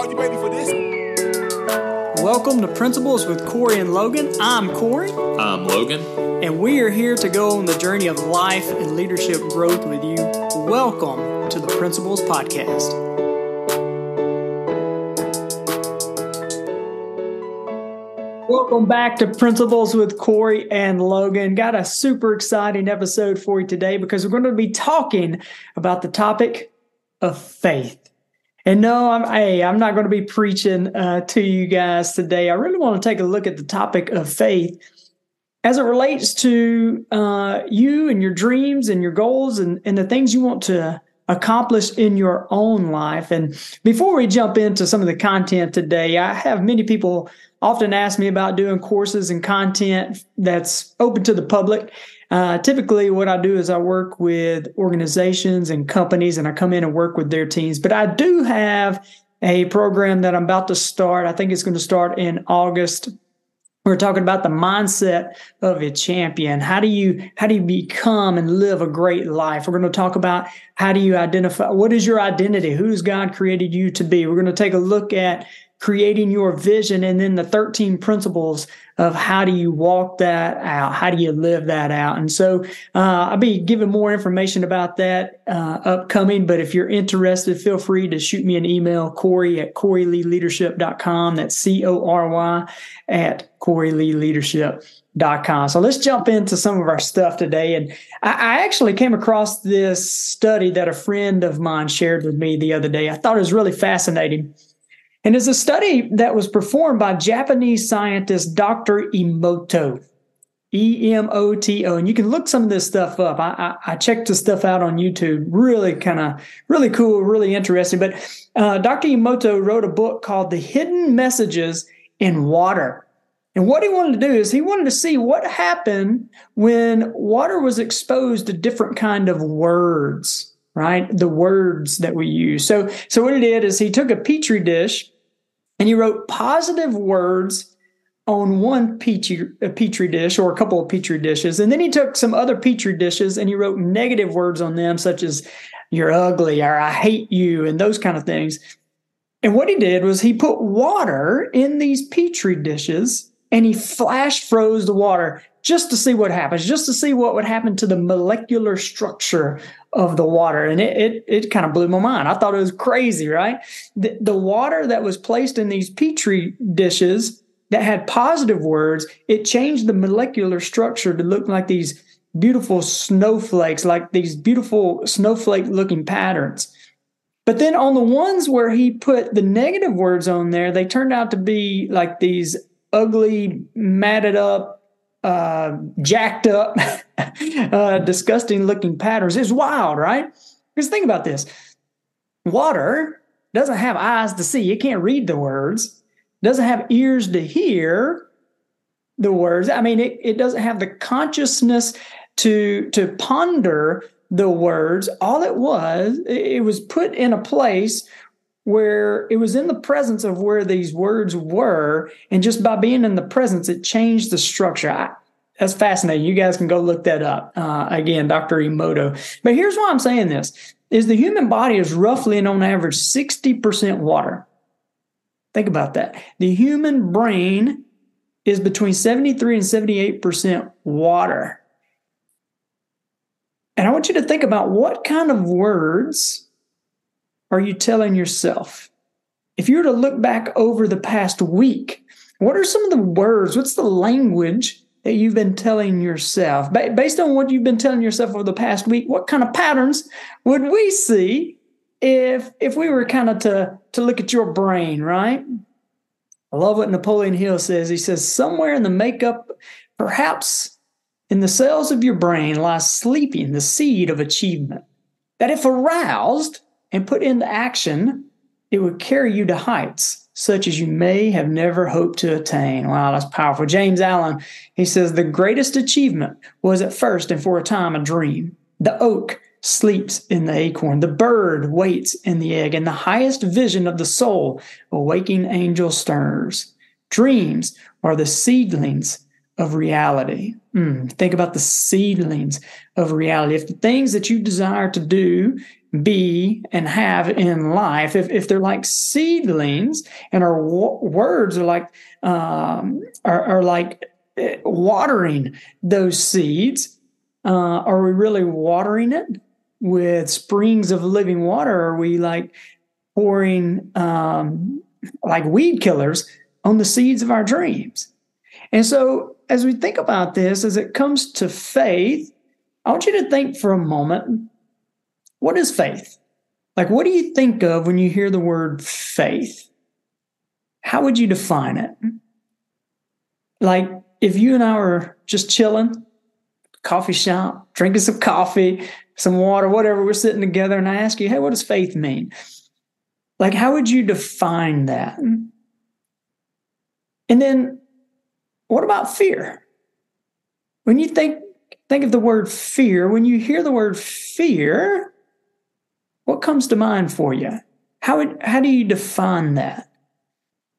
Are you ready for this? Welcome to Principles with Cory and Logan. I'm Cory, I'm Logan. and we are here to go on the journey of life and leadership growth with you. Welcome to the Principles Podcast. Welcome back to Principles with Cory and Logan. Got a super exciting episode for you today because we're going to be talking about the topic of faith. And no, I'm hey, I'm not going to be preaching uh, to you guys today. I really want to take a look at the topic of faith as it relates to uh, you and your dreams and your goals and, and the things you want to accomplish in your own life. And before we jump into some of the content today, I have many people often ask me about doing courses and content that's open to the public. Uh, typically, what I do is I work with organizations and companies, and I come in and work with their teams. But I do have a program that I'm about to start. I think it's going to start in August. We're talking about the mindset of a champion. How do you how do you become and live a great life? We're going to talk about how do you identify what is your identity? Who's God created you to be? We're going to take a look at creating your vision and then the 13 principles of how do you walk that out? How do you live that out? And so uh, i'll be giving more information about that uh, upcoming but if you're interested feel free to shoot me an email cory at coryleeleadership.com that's c-o-r-y at coryleeleadership.com so let's jump into some of our stuff today. And I, I actually came across this study that a friend of mine shared with me the other day. I thought it was really fascinating and it's a study that was performed by Japanese scientist Dr. Emoto. E M O T O. And you can look some of this stuff up. I, I, I checked the stuff out on YouTube. Really kind of, really cool, really interesting. But uh, Dr. Emoto wrote a book called The Hidden Messages in Water. And what he wanted to do is he wanted to see what happened when water was exposed to different kind of words right? The words that we use. So, so what he did is he took a petri dish and he wrote positive words on one petri, petri dish or a couple of petri dishes, and then he took some other petri dishes and he wrote negative words on them, such as "you're ugly" or "I hate you" and those kind of things. And what he did was he put water in these petri dishes and he flash froze the water just to see what happens, just to see what would happen to the molecular structure of the water. And it, it, it kind of blew my mind. I thought it was crazy, right? The, the water that was placed in these petri dishes that had positive words, it changed the molecular structure to look like these beautiful snowflakes, like these beautiful snowflake looking patterns. But then on the ones where he put the negative words on there, they turned out to be like these ugly, matted up, uh, jacked up, uh, disgusting looking patterns. It's wild, right? Because think about this water doesn't have eyes to see, it can't read the words, doesn't have ears to hear the words. I mean, it, it doesn't have the consciousness to to ponder the words. All it was, it was put in a place where it was in the presence of where these words were, and just by being in the presence, it changed the structure. I, that's fascinating. You guys can go look that up. Uh, again, Dr. Emoto. But here's why I'm saying this: is the human body is roughly and on average 60% water. Think about that. The human brain is between 73 and 78% water. And I want you to think about what kind of words are you telling yourself? If you were to look back over the past week, what are some of the words? What's the language that you've been telling yourself? Based on what you've been telling yourself over the past week, what kind of patterns would we see if if we were kind of to to look at your brain, right? I love what Napoleon Hill says. He says somewhere in the makeup, perhaps in the cells of your brain lies sleeping the seed of achievement. That if aroused, and put into action, it would carry you to heights such as you may have never hoped to attain. Wow, that's powerful. James Allen, he says, the greatest achievement was at first and for a time a dream. The oak sleeps in the acorn, the bird waits in the egg, and the highest vision of the soul, a waking angel stirs. Dreams are the seedlings of reality. Mm, think about the seedlings of reality. If the things that you desire to do be and have in life, if, if they're like seedlings and our w- words are like um, are, are like eh, watering those seeds, uh, are we really watering it with springs of living water? Are we like pouring um, like weed killers on the seeds of our dreams? And so, as we think about this, as it comes to faith, I want you to think for a moment what is faith? Like, what do you think of when you hear the word faith? How would you define it? Like, if you and I were just chilling, coffee shop, drinking some coffee, some water, whatever, we're sitting together, and I ask you, hey, what does faith mean? Like, how would you define that? And then, what about fear? When you think think of the word fear, when you hear the word fear, what comes to mind for you? How how do you define that?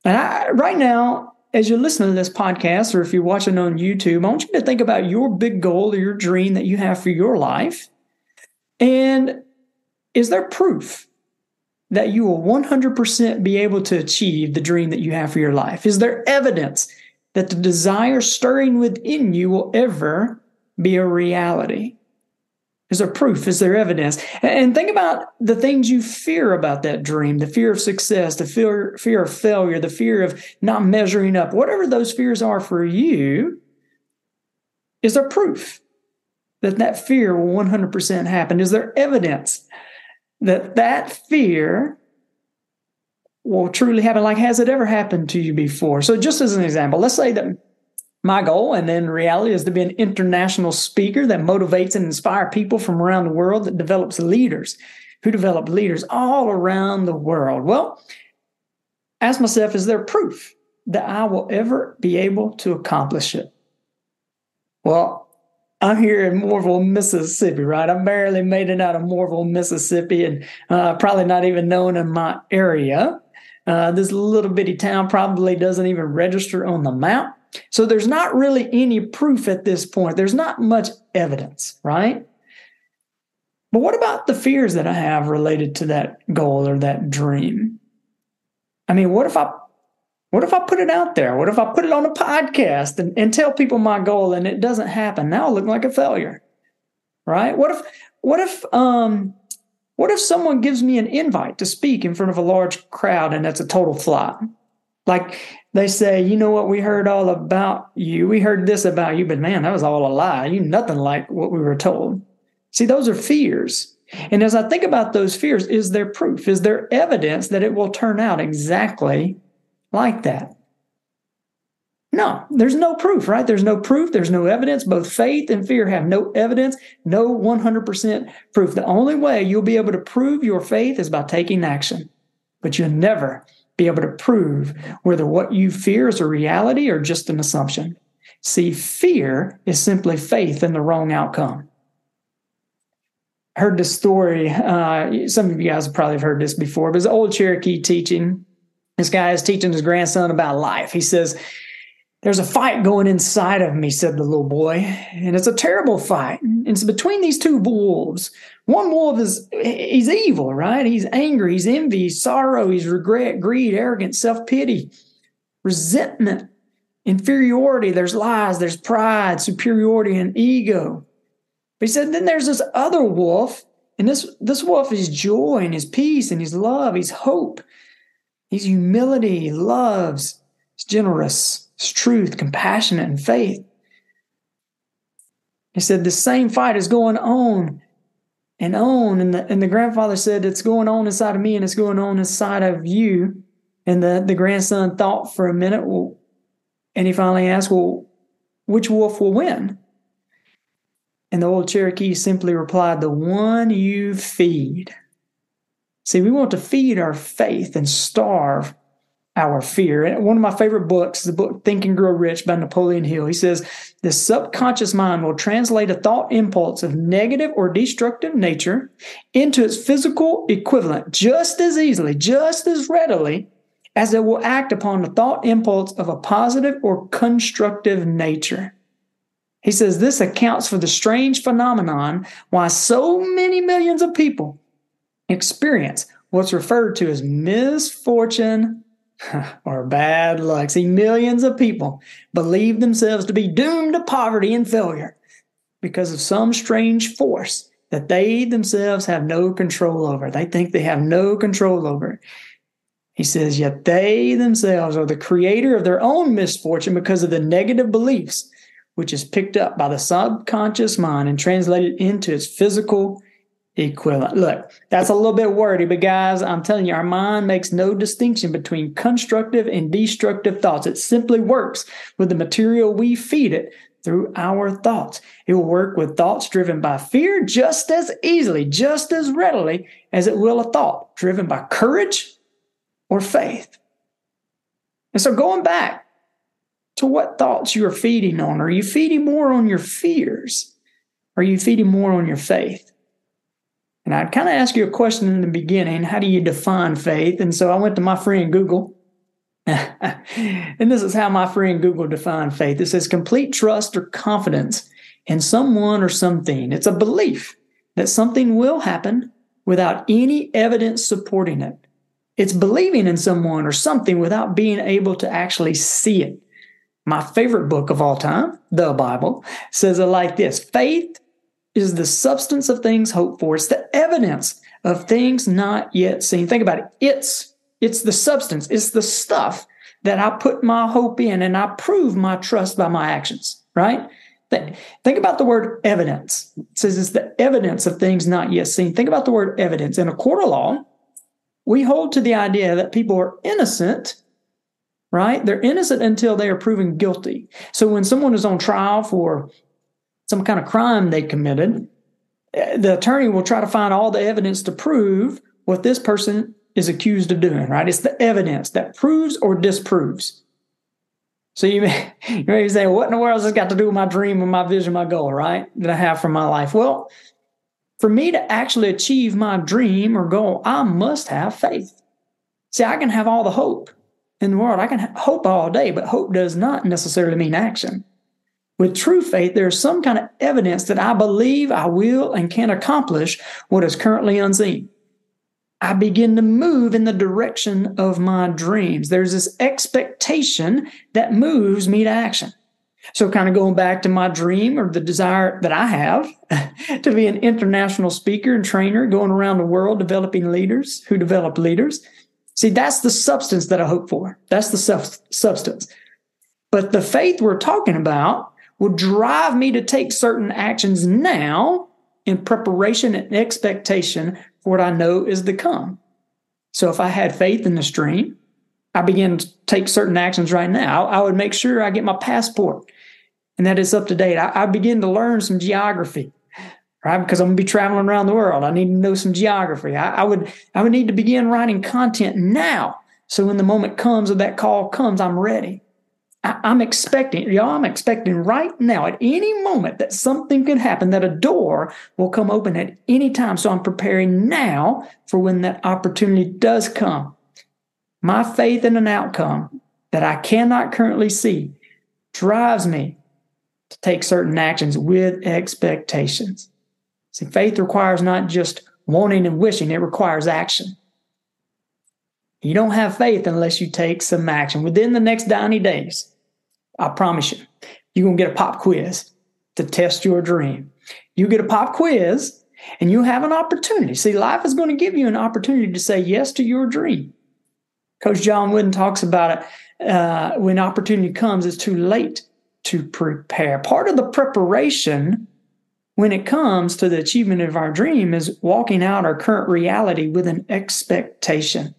And I, right now, as you're listening to this podcast, or if you're watching on YouTube, I want you to think about your big goal or your dream that you have for your life. And is there proof that you will 100% be able to achieve the dream that you have for your life? Is there evidence that the desire stirring within you will ever be a reality? Is there proof? Is there evidence? And think about the things you fear about that dream the fear of success, the fear, fear of failure, the fear of not measuring up, whatever those fears are for you. Is there proof that that fear will 100% happen? Is there evidence that that fear will truly happen? Like, has it ever happened to you before? So, just as an example, let's say that my goal. And then reality is to be an international speaker that motivates and inspires people from around the world that develops leaders who develop leaders all around the world. Well ask myself is there proof that i will ever be able to accomplish it? Well i'm here in Mooresville mississippi right? I barely made it out of Mooresville mississippi and uh, probably not even known in my area. Uh, this little bitty town probably doesn't even register on the map so there's not really any proof at this point. There's not much evidence, right? But what about the fears that I have related to that goal or that dream? I mean, what if I what if I put it out there? What if I put it on a podcast and, and tell people my goal and it doesn't happen? Now I look like a failure. Right? What if what if um what if someone gives me an invite to speak in front of a large crowd and that's a total flop? Like they say, you know what, we heard all about you. We heard this about you, but man, that was all a lie. You nothing like what we were told. See, those are fears. And as I think about those fears, is there proof? Is there evidence that it will turn out exactly like that? No, there's no proof, right? There's no proof. There's no evidence. Both faith and fear have no evidence, no 100% proof. The only way you'll be able to prove your faith is by taking action, but you'll never be able to prove whether what you fear is a reality or just an assumption. See, fear is simply faith in the wrong outcome. Heard this story. Uh, some of you guys probably have heard this before, but it's an old Cherokee teaching. This guy is teaching his grandson about life. He says, There's a fight going inside of me, said the little boy, and it's a terrible fight. It's between these two wolves. One wolf is he's evil, right? He's angry, he's envy, he's sorrow, he's regret, greed, arrogance, self-pity, resentment, inferiority. There's lies, there's pride, superiority, and ego. But he said, then there's this other wolf, and this, this wolf is joy and his peace and his love, his hope, his humility, loves, he's generous, his truth, compassionate, and faith. He said, the same fight is going on and on. And the, and the grandfather said, It's going on inside of me and it's going on inside of you. And the, the grandson thought for a minute, well, and he finally asked, Well, which wolf will win? And the old Cherokee simply replied, The one you feed. See, we want to feed our faith and starve our fear. And one of my favorite books is the book Think and Grow Rich by Napoleon Hill. He says, The subconscious mind will translate a thought impulse of negative or destructive nature into its physical equivalent just as easily, just as readily as it will act upon the thought impulse of a positive or constructive nature. He says this accounts for the strange phenomenon why so many millions of people experience what's referred to as misfortune or bad luck. See, millions of people believe themselves to be doomed to poverty and failure because of some strange force that they themselves have no control over. They think they have no control over. He says, yet they themselves are the creator of their own misfortune because of the negative beliefs, which is picked up by the subconscious mind and translated into its physical equivalent. Look, that's a little bit wordy, but guys, I'm telling you, our mind makes no distinction between constructive and destructive thoughts. It simply works with the material we feed it through our thoughts. It will work with thoughts driven by fear just as easily, just as readily as it will a thought driven by courage or faith. And so going back to what thoughts you are feeding on, are you feeding more on your fears? Are you feeding more on your faith? And I'd kind of ask you a question in the beginning how do you define faith? And so I went to my friend Google. and this is how my friend Google defined faith it says complete trust or confidence in someone or something. It's a belief that something will happen without any evidence supporting it. It's believing in someone or something without being able to actually see it. My favorite book of all time, the Bible, says it like this faith is the substance of things hoped for. It's the evidence of things not yet seen. Think about it. It's it's the substance. It's the stuff that I put my hope in and I prove my trust by my actions, right? Think about the word evidence. It says it's the evidence of things not yet seen. Think about the word evidence. In a court of law, we hold to the idea that people are innocent, right? They're innocent until they are proven guilty. So when someone is on trial for some kind of crime they committed, eh, the attorney will try to find all the evidence to prove what this person is accused of doing, right? It's the evidence that proves or disproves. So you may, you may say, what in the world has this got to do with my dream and my vision, my goal, right? That I have for my life? Well, for me to actually achieve my dream or goal, I must have faith. See, I can have all the hope in the world. I can hope all day, but hope does not necessarily mean action. With true faith, there's some kind of evidence that I believe I will and can accomplish what is currently unseen. I begin to move in the direction of my dreams. There's this expectation that moves me to action. So, kind of going back to my dream or the desire that I have to be an international speaker and trainer, going around the world developing leaders who develop leaders. See, that's the substance that I hope for. That's the substance. But the faith we're talking about will drive me to take certain actions now in preparation and expectation for what I know is to come. So if I had faith in the stream, I begin to take certain actions right now. I would make sure I get my passport and that it's up to date. I, I begin to learn some geography, right? Because I'm gonna be traveling around the world. I need to know some geography. I, I would I would need to begin writing content now. So when the moment comes or that call comes, I'm ready. I, am expecting, y'all, I'm expecting right now at any moment that something could happen, that a door will come open at any time. So I'm preparing now for when that opportunity does come. My faith in an outcome that I cannot currently see drives me to take certain actions with expectations. See, faith requires not just wanting and wishing, it requires action. You don't have faith unless you take some action. Within the next 90 days, I promise you, you're going to get a pop quiz to test your dream. You get a pop quiz and you have an opportunity. See, life is going to give you an opportunity to say yes to your dream. Coach John Wooden talks about it uh, when opportunity comes, it's too late to prepare. Part of the preparation when it comes to the achievement of our dream is walking out our current reality with an expectation.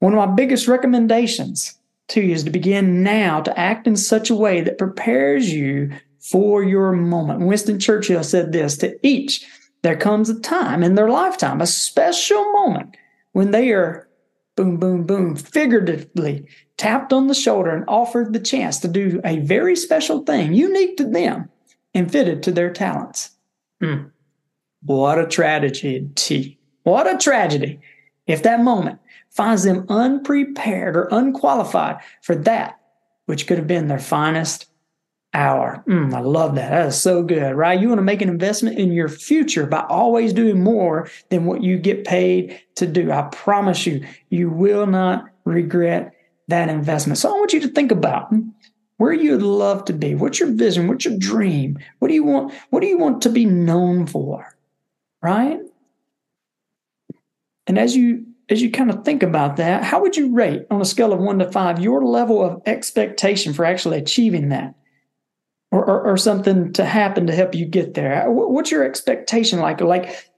One of my biggest recommendations to you is to begin now to act in such a way that prepares you for your moment. Winston Churchill said this to each, there comes a time in their lifetime, a special moment when they are boom, boom, boom, figuratively tapped on the shoulder and offered the chance to do a very special thing unique to them and fitted to their talents. Hmm. What a tragedy. What a tragedy if that moment finds them unprepared or unqualified for that which could have been their finest hour. Mm, I love that. That is so good, right? You want to make an investment in your future by always doing more than what you get paid to do. I promise you, you will not regret that investment. So I want you to think about where you'd love to be. What's your vision? What's your dream? What do you want? What do you want to be known for? Right? And as you as you kind of think about that, how would you rate on a scale of one to five your level of expectation for actually achieving that? Or, or, or something to happen to help you get there? Uh, what's your expectation like? Like,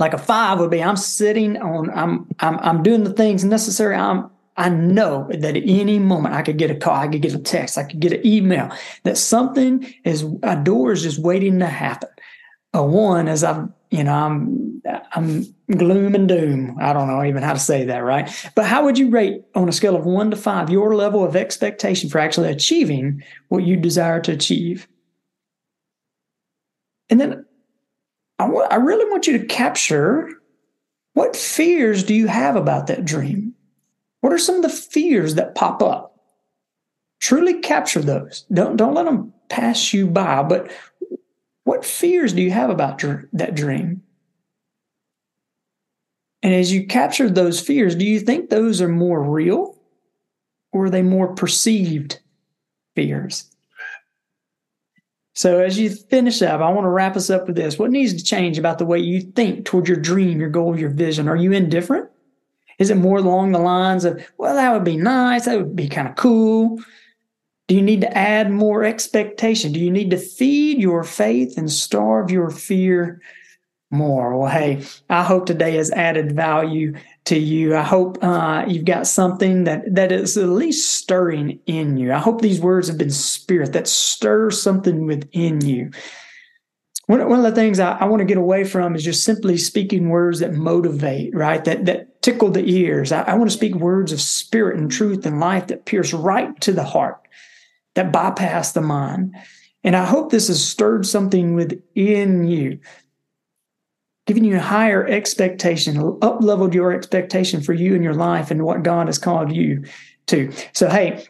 like a five would be I'm sitting on, I'm, I'm, I'm doing the things necessary. I'm, I know that at any moment I could get a call, I could get a text, I could get an email that something is a door is just waiting to happen. A one is I'm, you know, I'm I'm gloom and doom. I don't know even how to say that, right? But how would you rate on a scale of one to five your level of expectation for actually achieving what you desire to achieve? And then I, w- I really want you to capture what fears do you have about that dream? What are some of the fears that pop up? Truly capture those. Don't don't let them pass you by. But what fears do you have about your, that dream? And as you capture those fears, do you think those are more real or are they more perceived fears? So, as you finish up, I want to wrap us up with this. What needs to change about the way you think toward your dream, your goal, your vision? Are you indifferent? Is it more along the lines of, well, that would be nice, that would be kind of cool? Do you need to add more expectation? Do you need to feed your faith and starve your fear more? Well, hey, I hope today has added value to you. I hope uh, you've got something that that is at least stirring in you. I hope these words have been spirit that stirs something within you. One, one of the things I, I want to get away from is just simply speaking words that motivate, right? That that tickle the ears. I, I want to speak words of spirit and truth and life that pierce right to the heart, that bypass the mind. And I hope this has stirred something within you, giving you a higher expectation, up leveled your expectation for you and your life and what God has called you to. So, hey,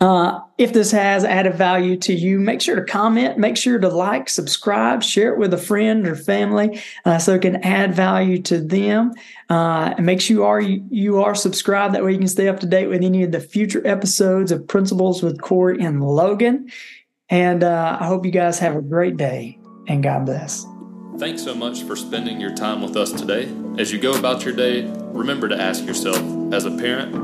uh, if this has added value to you, make sure to comment, make sure to like, subscribe, share it with a friend or family uh, so it can add value to them. Uh, and make sure you are you, are subscribed. That way you can stay up to date with any of the future episodes of Principles with Cory and Logan. And uh, I hope you guys have a great day and God bless. Thanks so much for spending your time with us today. As you go about your day, remember to ask yourself, as a parent,